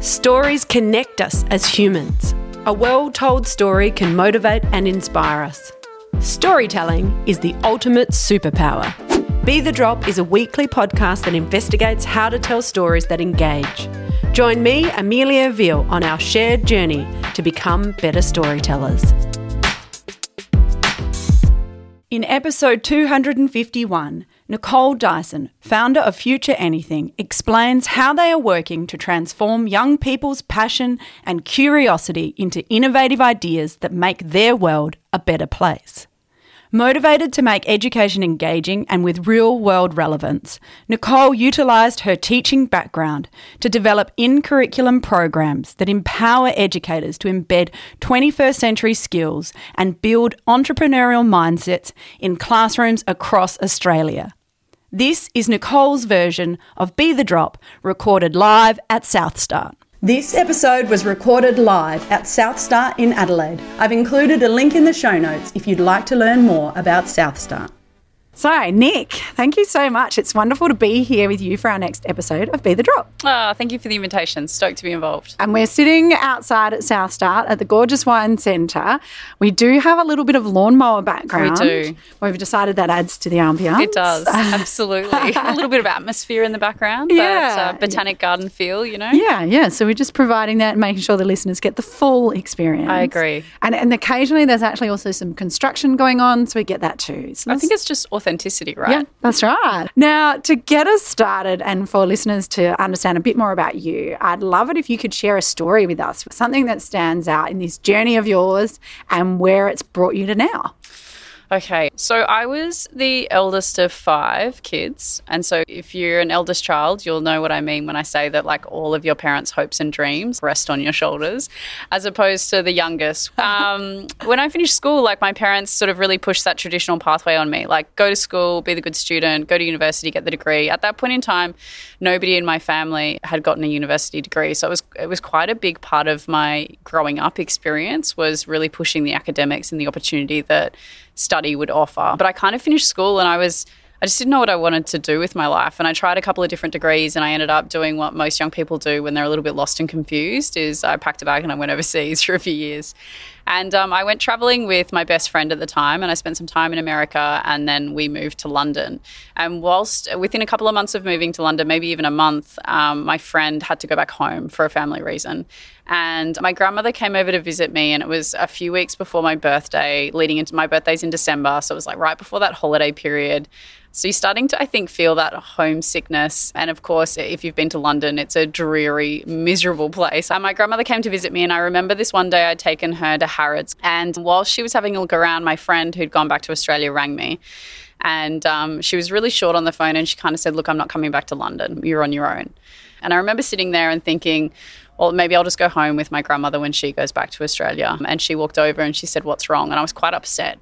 Stories connect us as humans. A well told story can motivate and inspire us. Storytelling is the ultimate superpower. Be the Drop is a weekly podcast that investigates how to tell stories that engage. Join me, Amelia Veal, on our shared journey to become better storytellers. In episode 251, Nicole Dyson, founder of Future Anything, explains how they are working to transform young people's passion and curiosity into innovative ideas that make their world a better place. Motivated to make education engaging and with real world relevance, Nicole utilised her teaching background to develop in curriculum programs that empower educators to embed 21st century skills and build entrepreneurial mindsets in classrooms across Australia. This is Nicole's version of Be the Drop, recorded live at South Start. This episode was recorded live at South Start in Adelaide. I've included a link in the show notes if you'd like to learn more about South Start. So, Nick, thank you so much. It's wonderful to be here with you for our next episode of Be the Drop. Oh, thank you for the invitation. Stoked to be involved. And we're sitting outside at South Start at the gorgeous wine centre. We do have a little bit of lawnmower background. We do. We've decided that adds to the ambience. It does, absolutely. a little bit of atmosphere in the background, Yeah. but uh, botanic garden feel, you know? Yeah, yeah. So we're just providing that and making sure the listeners get the full experience. I agree. And and occasionally there's actually also some construction going on, so we get that too. So I think it's just authenticity, right? Yeah, that's right. Now, to get us started and for listeners to understand a bit more about you, I'd love it if you could share a story with us, something that stands out in this journey of yours and where it's brought you to now. Okay, so I was the eldest of five kids. And so if you're an eldest child, you'll know what I mean when I say that, like, all of your parents' hopes and dreams rest on your shoulders, as opposed to the youngest. Um, when I finished school, like, my parents sort of really pushed that traditional pathway on me like, go to school, be the good student, go to university, get the degree. At that point in time, nobody in my family had gotten a university degree. So it was, it was quite a big part of my growing up experience, was really pushing the academics and the opportunity that study would offer. But I kind of finished school and I was I just didn't know what I wanted to do with my life. And I tried a couple of different degrees and I ended up doing what most young people do when they're a little bit lost and confused is I packed a bag and I went overseas for a few years. And um, I went traveling with my best friend at the time, and I spent some time in America, and then we moved to London. And whilst within a couple of months of moving to London, maybe even a month, um, my friend had to go back home for a family reason. And my grandmother came over to visit me, and it was a few weeks before my birthday, leading into my birthday's in December. So it was like right before that holiday period. So you're starting to, I think, feel that homesickness. And of course, if you've been to London, it's a dreary, miserable place. And my grandmother came to visit me, and I remember this one day I'd taken her to Harrods. And while she was having a look around, my friend who'd gone back to Australia rang me. And um, she was really short on the phone, and she kind of said, Look, I'm not coming back to London. You're on your own. And I remember sitting there and thinking, well, maybe I'll just go home with my grandmother when she goes back to Australia. And she walked over and she said, What's wrong? And I was quite upset.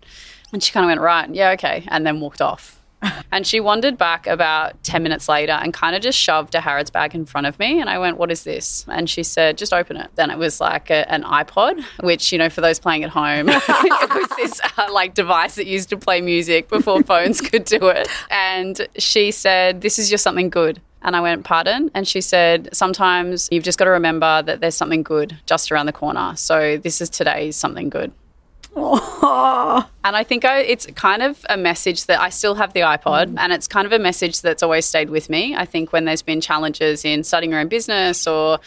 And she kind of went, Right, yeah, okay. And then walked off. and she wandered back about 10 minutes later and kind of just shoved a Harrods bag in front of me. And I went, What is this? And she said, Just open it. Then it was like a, an iPod, which, you know, for those playing at home, it was this uh, like device that used to play music before phones could do it. And she said, This is just something good. And I went, Pardon? And she said, Sometimes you've just got to remember that there's something good just around the corner. So this is today's something good. And I think I, it's kind of a message that I still have the iPod, mm. and it's kind of a message that's always stayed with me. I think when there's been challenges in starting your own business or,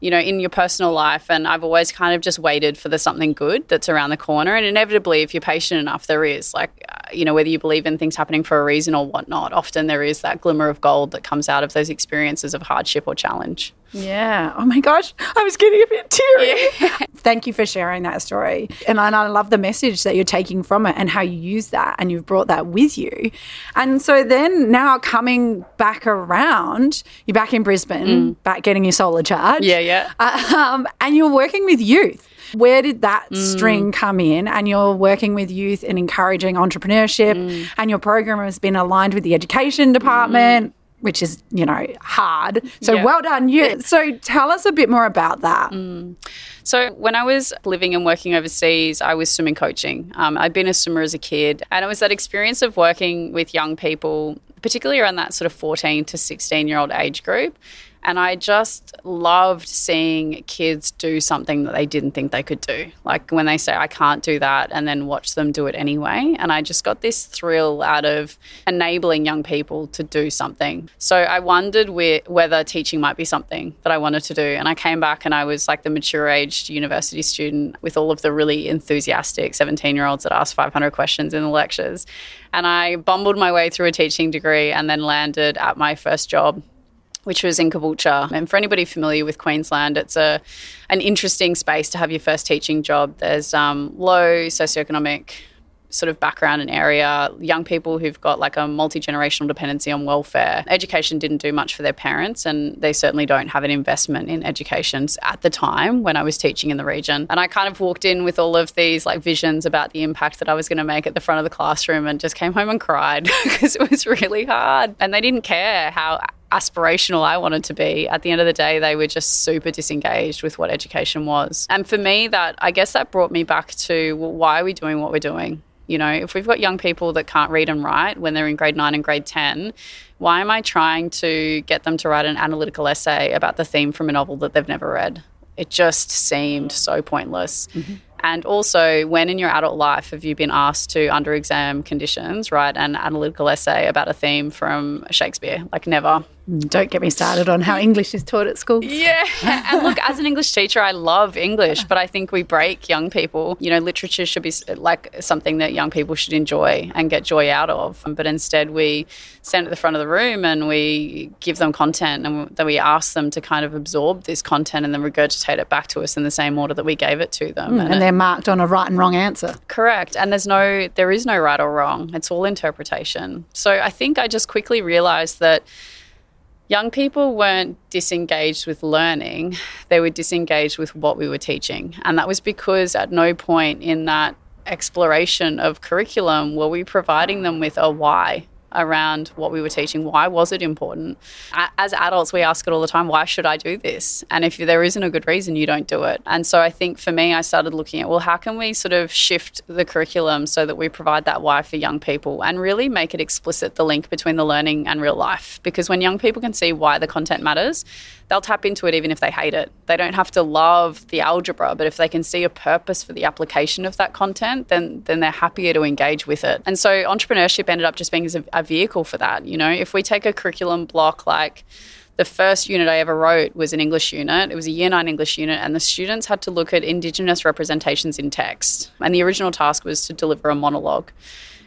you know, in your personal life, and I've always kind of just waited for the something good that's around the corner. And inevitably, if you're patient enough, there is. Like, you know, whether you believe in things happening for a reason or whatnot, often there is that glimmer of gold that comes out of those experiences of hardship or challenge. Yeah. Oh my gosh. I was getting a bit teary. Thank you for sharing that story. And I, and I love the message that you're taking from it and how you use that and you've brought that with you. And so then now coming back around, you're back in Brisbane, back getting your solar charge. Yeah, yeah. Um, and you're working with youth. Where did that mm. string come in? And you're working with youth and encouraging entrepreneurship, mm. and your program has been aligned with the education department, mm. which is, you know, hard. So Yeah. well done, you. So tell us a bit more about that. So, when I was living and working overseas, I was swimming coaching. Um, I'd been a swimmer as a kid, and it was that experience of working with young people, particularly around that sort of 14 to 16 year old age group. And I just loved seeing kids do something that they didn't think they could do. Like when they say, I can't do that, and then watch them do it anyway. And I just got this thrill out of enabling young people to do something. So I wondered whether teaching might be something that I wanted to do. And I came back and I was like the mature aged university student with all of the really enthusiastic 17 year olds that asked 500 questions in the lectures. And I bumbled my way through a teaching degree and then landed at my first job which was in Caboolture. And for anybody familiar with Queensland, it's a an interesting space to have your first teaching job. There's um, low socioeconomic sort of background and area, young people who've got like a multi generational dependency on welfare. Education didn't do much for their parents, and they certainly don't have an investment in education at the time when I was teaching in the region. And I kind of walked in with all of these like visions about the impact that I was going to make at the front of the classroom and just came home and cried because it was really hard. And they didn't care how aspirational I wanted to be. At the end of the day, they were just super disengaged with what education was. And for me, that I guess that brought me back to well, why are we doing what we're doing? You know, if we've got young people that can't read and write when they're in grade nine and grade 10, why am I trying to get them to write an analytical essay about the theme from a novel that they've never read? It just seemed so pointless. Mm-hmm. And also, when in your adult life have you been asked to, under exam conditions, write an analytical essay about a theme from Shakespeare? Like, never. Don't get me started on how English is taught at school. Yeah. And look, as an English teacher, I love English, but I think we break young people. You know, literature should be like something that young people should enjoy and get joy out of. But instead, we stand at the front of the room and we give them content and then we ask them to kind of absorb this content and then regurgitate it back to us in the same order that we gave it to them. Mm, and, and they're marked on a right and wrong answer. Correct. And there's no, there is no right or wrong. It's all interpretation. So I think I just quickly realized that young people weren't disengaged with learning, they were disengaged with what we were teaching. And that was because at no point in that exploration of curriculum were we providing them with a why around what we were teaching. Why was it important? As adults, we ask it all the time why should I do this? And if there isn't a good reason, you don't do it. And so I think for me, I started looking at well, how can we sort of shift the curriculum so that we provide that why for young people and really make it explicit the link between the learning and real life? Because when young people can see why the content matters, they'll tap into it even if they hate it. They don't have to love the algebra, but if they can see a purpose for the application of that content, then then they're happier to engage with it. And so entrepreneurship ended up just being a, vehicle for that. You know, if we take a curriculum block like the first unit I ever wrote was an English unit. It was a year nine English unit, and the students had to look at Indigenous representations in text. And the original task was to deliver a monologue.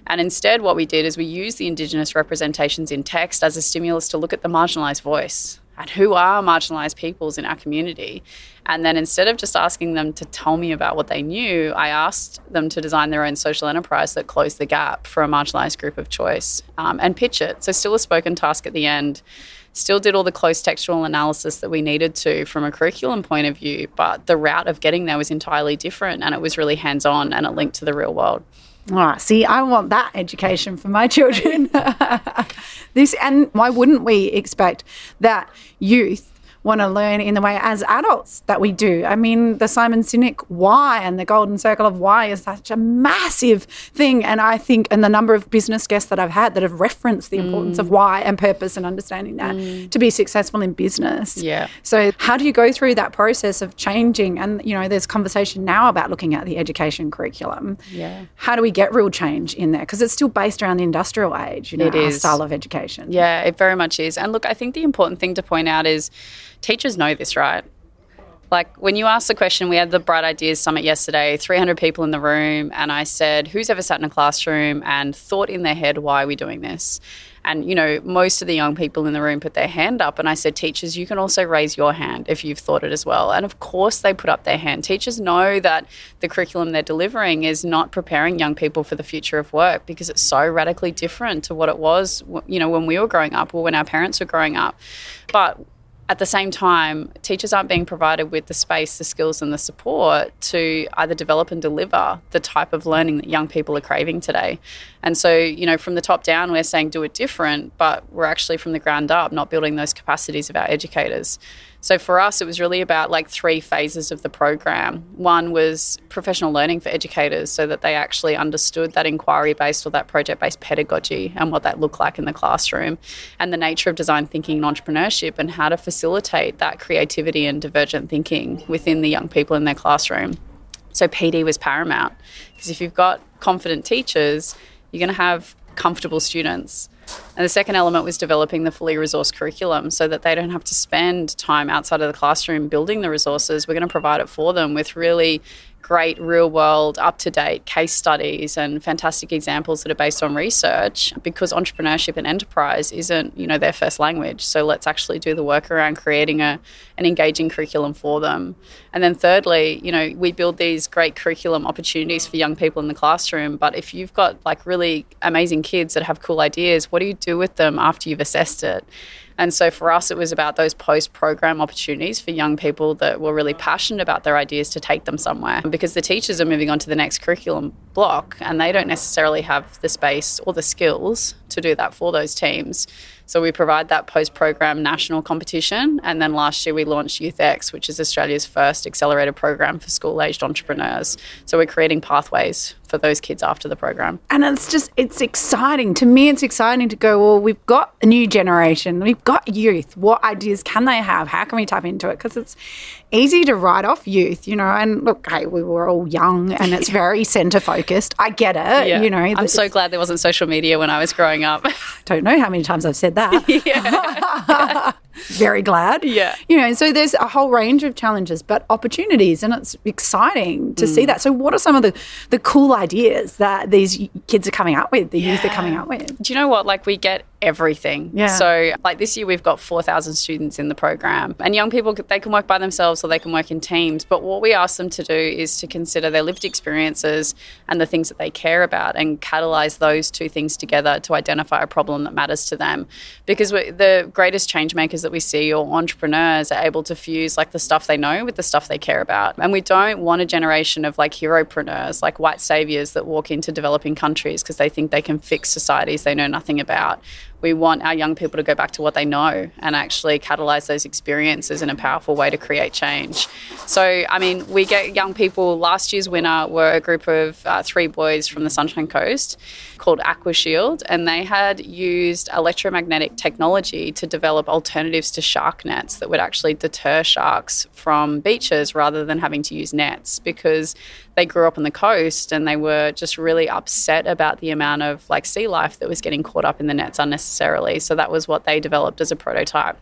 And instead, what we did is we used the Indigenous representations in text as a stimulus to look at the marginalised voice and who are marginalized peoples in our community. And then instead of just asking them to tell me about what they knew, I asked them to design their own social enterprise that closed the gap for a marginalized group of choice um, and pitch it. So, still a spoken task at the end. Still did all the close textual analysis that we needed to from a curriculum point of view, but the route of getting there was entirely different and it was really hands on and it linked to the real world. All right. See, I want that education for my children. this and why wouldn't we expect that youth want to learn in the way as adults that we do. I mean, the Simon Sinek why and the golden circle of why is such a massive thing. And I think, and the number of business guests that I've had that have referenced the importance mm. of why and purpose and understanding that mm. to be successful in business. Yeah. So, how do you go through that process of changing? And, you know, there's conversation now about looking at the education curriculum. Yeah. How do we get real change in there? Because it's still based around the industrial age, you know, it is. style of education. Yeah, it very much is. And look, I think the important thing to point out is, teachers know this, right? Like when you ask the question, we had the Bright Ideas Summit yesterday, 300 people in the room, and I said, Who's ever sat in a classroom and thought in their head, why are we doing this? And, you know, most of the young people in the room put their hand up. And I said, Teachers, you can also raise your hand if you've thought it as well. And of course, they put up their hand. Teachers know that the curriculum they're delivering is not preparing young people for the future of work because it's so radically different to what it was, you know, when we were growing up or when our parents were growing up. But at the same time, teachers aren't being provided with the space, the skills, and the support to either develop and deliver the type of learning that young people are craving today. And so, you know, from the top down, we're saying do it different, but we're actually from the ground up not building those capacities of our educators. So for us, it was really about like three phases of the program. One was professional learning for educators so that they actually understood that inquiry based or that project based pedagogy and what that looked like in the classroom and the nature of design thinking and entrepreneurship and how to facilitate that creativity and divergent thinking within the young people in their classroom. So PD was paramount because if you've got confident teachers, you're going to have comfortable students. And the second element was developing the fully resourced curriculum so that they don't have to spend time outside of the classroom building the resources. We're going to provide it for them with really great real world, up to date case studies and fantastic examples that are based on research because entrepreneurship and enterprise isn't, you know, their first language. So let's actually do the work around creating a, an engaging curriculum for them. And then thirdly, you know, we build these great curriculum opportunities for young people in the classroom. But if you've got like really amazing kids that have cool ideas, what do you do with them after you've assessed it? And so for us, it was about those post program opportunities for young people that were really passionate about their ideas to take them somewhere because the teachers are moving on to the next curriculum block and they don't necessarily have the space or the skills to do that for those teams. So we provide that post program national competition. And then last year we launched YouthX, which is Australia's first accelerated program for school aged entrepreneurs. So we're creating pathways for those kids after the program. And it's just, it's exciting. To me, it's exciting to go, well, we've got a new generation, we've got youth. What ideas can they have? How can we tap into it? Because it's easy to write off youth, you know. And look, hey, we were all young and it's very centre focused. I get it, yeah. you know. I'm so glad there wasn't social media when I was growing up. Don't know how many times I've said that. Yeah. very glad. Yeah. You know, so there's a whole range of challenges, but opportunities, and it's exciting to mm. see that. So, what are some of the, the cool ideas that these kids are coming up with, the yeah. youth are coming up with? Do you know what? Like, we get everything. Yeah. So, like this year, we've got 4,000 students in the program, and young people, they can work by themselves or they can work in teams. But what we ask them to do is to consider their lived experiences and the things that they care about and catalyze those two things together to identify a problem that matters to them. Because the greatest change makers that we see or entrepreneurs are able to fuse like the stuff they know with the stuff they care about. And we don't want a generation of like heropreneurs, like white saviors that walk into developing countries because they think they can fix societies they know nothing about we want our young people to go back to what they know and actually catalyze those experiences in a powerful way to create change. So, I mean, we get young people. Last year's winner were a group of uh, three boys from the Sunshine Coast called Aquashield, and they had used electromagnetic technology to develop alternatives to shark nets that would actually deter sharks from beaches rather than having to use nets because they grew up on the coast and they were just really upset about the amount of like sea life that was getting caught up in the nets unnecessarily. So that was what they developed as a prototype.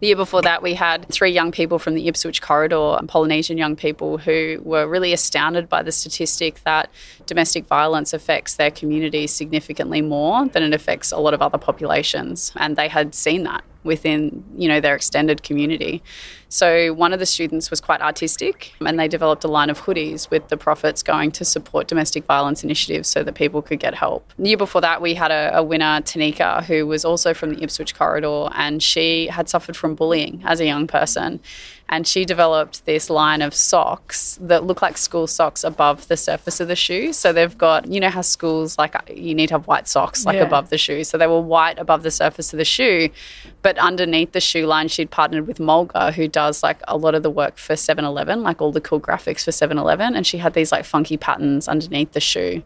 The year before that, we had three young people from the Ipswich corridor, Polynesian young people, who were really astounded by the statistic that domestic violence affects their community significantly more than it affects a lot of other populations. And they had seen that within you know their extended community. So one of the students was quite artistic and they developed a line of hoodies with the profits going to support domestic violence initiatives so that people could get help. The year before that we had a, a winner, Tanika, who was also from the Ipswich corridor and she had suffered from bullying as a young person and she developed this line of socks that look like school socks above the surface of the shoe. So they've got, you know, how schools like uh, you need to have white socks like yeah. above the shoe. So they were white above the surface of the shoe, but underneath the shoe line, she'd partnered with Mulga, who does like a lot of the work for 7 Eleven, like all the cool graphics for 7 Eleven. And she had these like funky patterns underneath the shoe.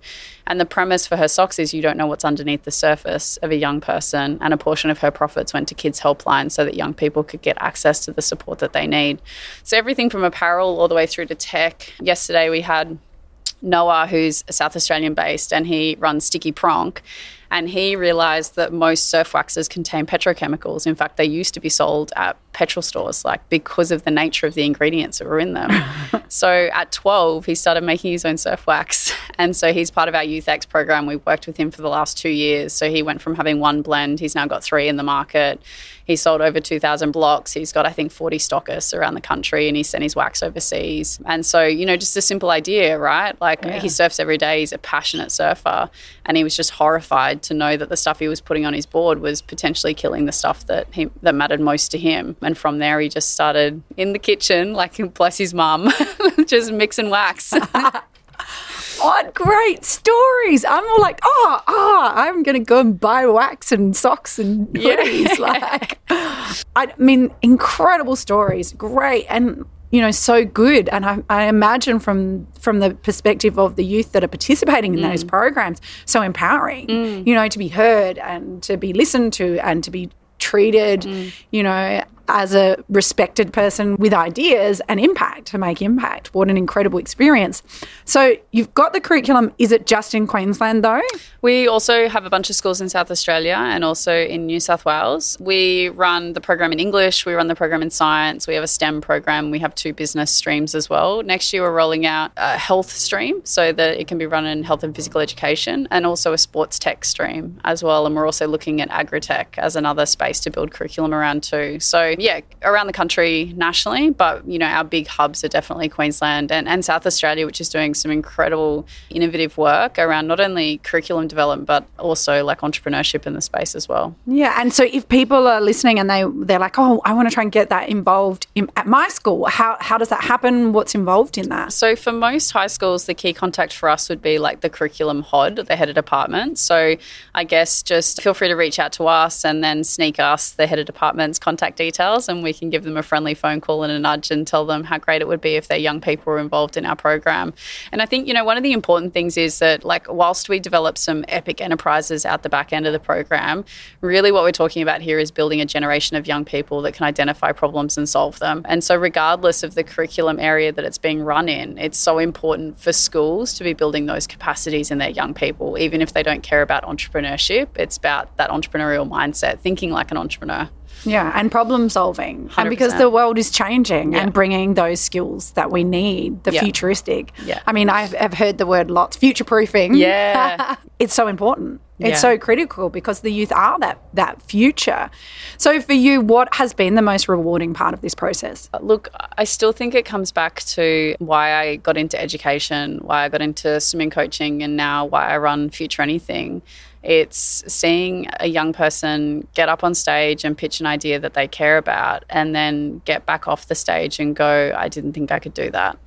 And the premise for her socks is you don't know what's underneath the surface of a young person. And a portion of her profits went to Kids Helpline so that young people could get access to the support that they need. So everything from apparel all the way through to tech. Yesterday we had Noah, who's South Australian based, and he runs Sticky Pronk and he realized that most surf waxes contain petrochemicals. In fact, they used to be sold at petrol stores, like because of the nature of the ingredients that were in them. so at 12, he started making his own surf wax. And so he's part of our Youth YouthX program. We've worked with him for the last two years. So he went from having one blend, he's now got three in the market. He sold over 2,000 blocks. He's got, I think, 40 stockists around the country and he sent his wax overseas. And so, you know, just a simple idea, right? Like yeah. he surfs every day. He's a passionate surfer. And he was just horrified to know that the stuff he was putting on his board was potentially killing the stuff that he, that mattered most to him. And from there, he just started in the kitchen, like bless his mum, just mixing wax. what great stories. I'm all like, oh, oh, I'm going to go and buy wax and socks and hoodies. Like, I mean, incredible stories. Great. And you know so good and I, I, imagine from from the perspective of the youth that are participating in mm. those programs so empowering mm. you know to be heard and to be listened to and to be treated mm. you know as a respected person with ideas and impact to make impact. What an incredible experience. So you've got the curriculum. Is it just in Queensland though? We also have a bunch of schools in South Australia and also in New South Wales. We run the program in English, we run the program in science, we have a STEM program, we have two business streams as well. Next year we're rolling out a health stream so that it can be run in health and physical education and also a sports tech stream as well. And we're also looking at agri-tech as another space to build curriculum around too. So yeah, around the country nationally, but you know, our big hubs are definitely Queensland and, and South Australia, which is doing some incredible innovative work around not only curriculum development but also like entrepreneurship in the space as well. Yeah, and so if people are listening and they they're like, oh, I want to try and get that involved in, at my school, how how does that happen? What's involved in that? So for most high schools, the key contact for us would be like the curriculum HOD, the head of department. So I guess just feel free to reach out to us and then sneak us the head of department's contact details and we can give them a friendly phone call and a nudge and tell them how great it would be if their young people were involved in our program. And I think, you know, one of the important things is that, like, whilst we develop some epic enterprises out the back end of the program, really what we're talking about here is building a generation of young people that can identify problems and solve them. And so, regardless of the curriculum area that it's being run in, it's so important for schools to be building those capacities in their young people, even if they don't care about entrepreneurship. It's about that entrepreneurial mindset, thinking like an entrepreneur. Yeah, and problem solving. 100%. And because the world is changing yeah. and bringing those skills that we need, the yeah. futuristic. Yeah. I mean, I've, I've heard the word lots, future proofing. Yeah. it's so important. It's so critical because the youth are that that future. So for you, what has been the most rewarding part of this process? Uh, look, I still think it comes back to why I got into education, why I got into swimming coaching, and now why I run Future Anything. It's seeing a young person get up on stage and pitch an idea that they care about and then get back off the stage and go, I didn't think I could do that.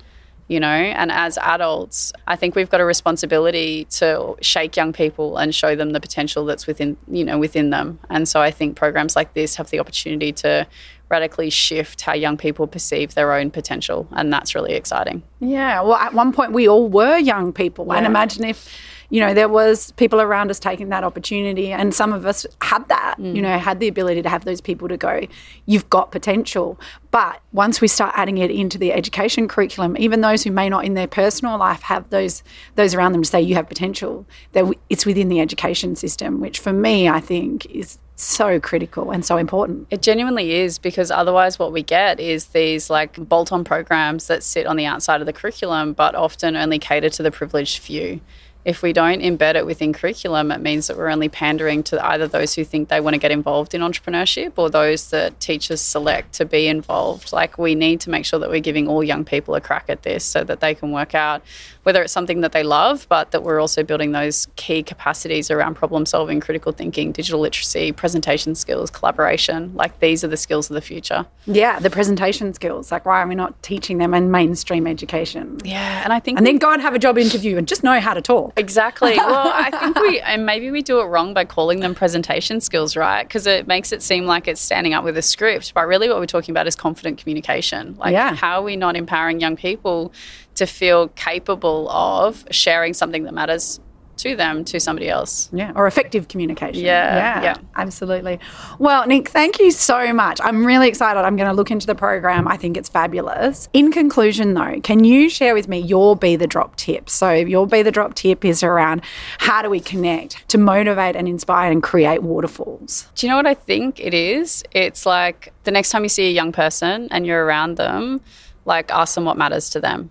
You know, and as adults, I think we've got a responsibility to shake young people and show them the potential that's within, you know, within them. And so I think programs like this have the opportunity to radically shift how young people perceive their own potential. And that's really exciting. Yeah. Well, at one point, we all were young people. Yeah. And imagine if you know, there was people around us taking that opportunity, and some of us had that, mm. you know, had the ability to have those people to go, you've got potential. But once we start adding it into the education curriculum, even those who may not in their personal life have those those around them to say you have potential, that it's within the education system, which for me I think is so critical and so important. It genuinely is because otherwise, what we get is these like bolt on programs that sit on the outside of the curriculum, but often only cater to the privileged few if we don't embed it within curriculum, it means that we're only pandering to either those who think they want to get involved in entrepreneurship or those that teachers select to be involved. Like, we need to make sure that we're giving all young people a crack at this so that they can work out whether it's something that they love, but that we're also building those key capacities around problem solving, critical thinking, digital literacy, presentation skills, collaboration. Like, these are the skills of the future. Yeah, the presentation skills. Like, why are we not teaching them in mainstream education? Yeah, and I think. And then go and have a job interview and just know how to talk. Exactly. Well, I think we, and maybe we do it wrong by calling them presentation skills, right? Because it makes it seem like it's standing up with a script. But really, what we're talking about is confident communication. Like, yeah. how are we not empowering young people to feel capable of sharing something that matters to them to somebody else. Yeah, or effective communication. Yeah, yeah, yeah, absolutely. Well, Nick, thank you so much. I'm really excited. I'm going to look into the program. I think it's fabulous. In conclusion, though, can you share with me your Be the Drop tip? So, your Be the Drop tip is around how do we connect to motivate and inspire and create waterfalls? Do you know what I think it is? It's like the next time you see a young person and you're around them, like ask them what matters to them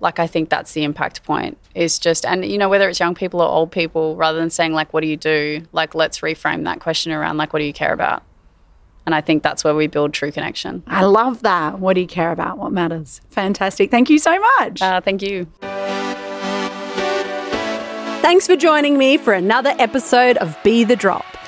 like i think that's the impact point. Is just and you know whether it's young people or old people rather than saying like what do you do? Like let's reframe that question around like what do you care about? And i think that's where we build true connection. I love that. What do you care about? What matters? Fantastic. Thank you so much. Uh, thank you. Thanks for joining me for another episode of be the drop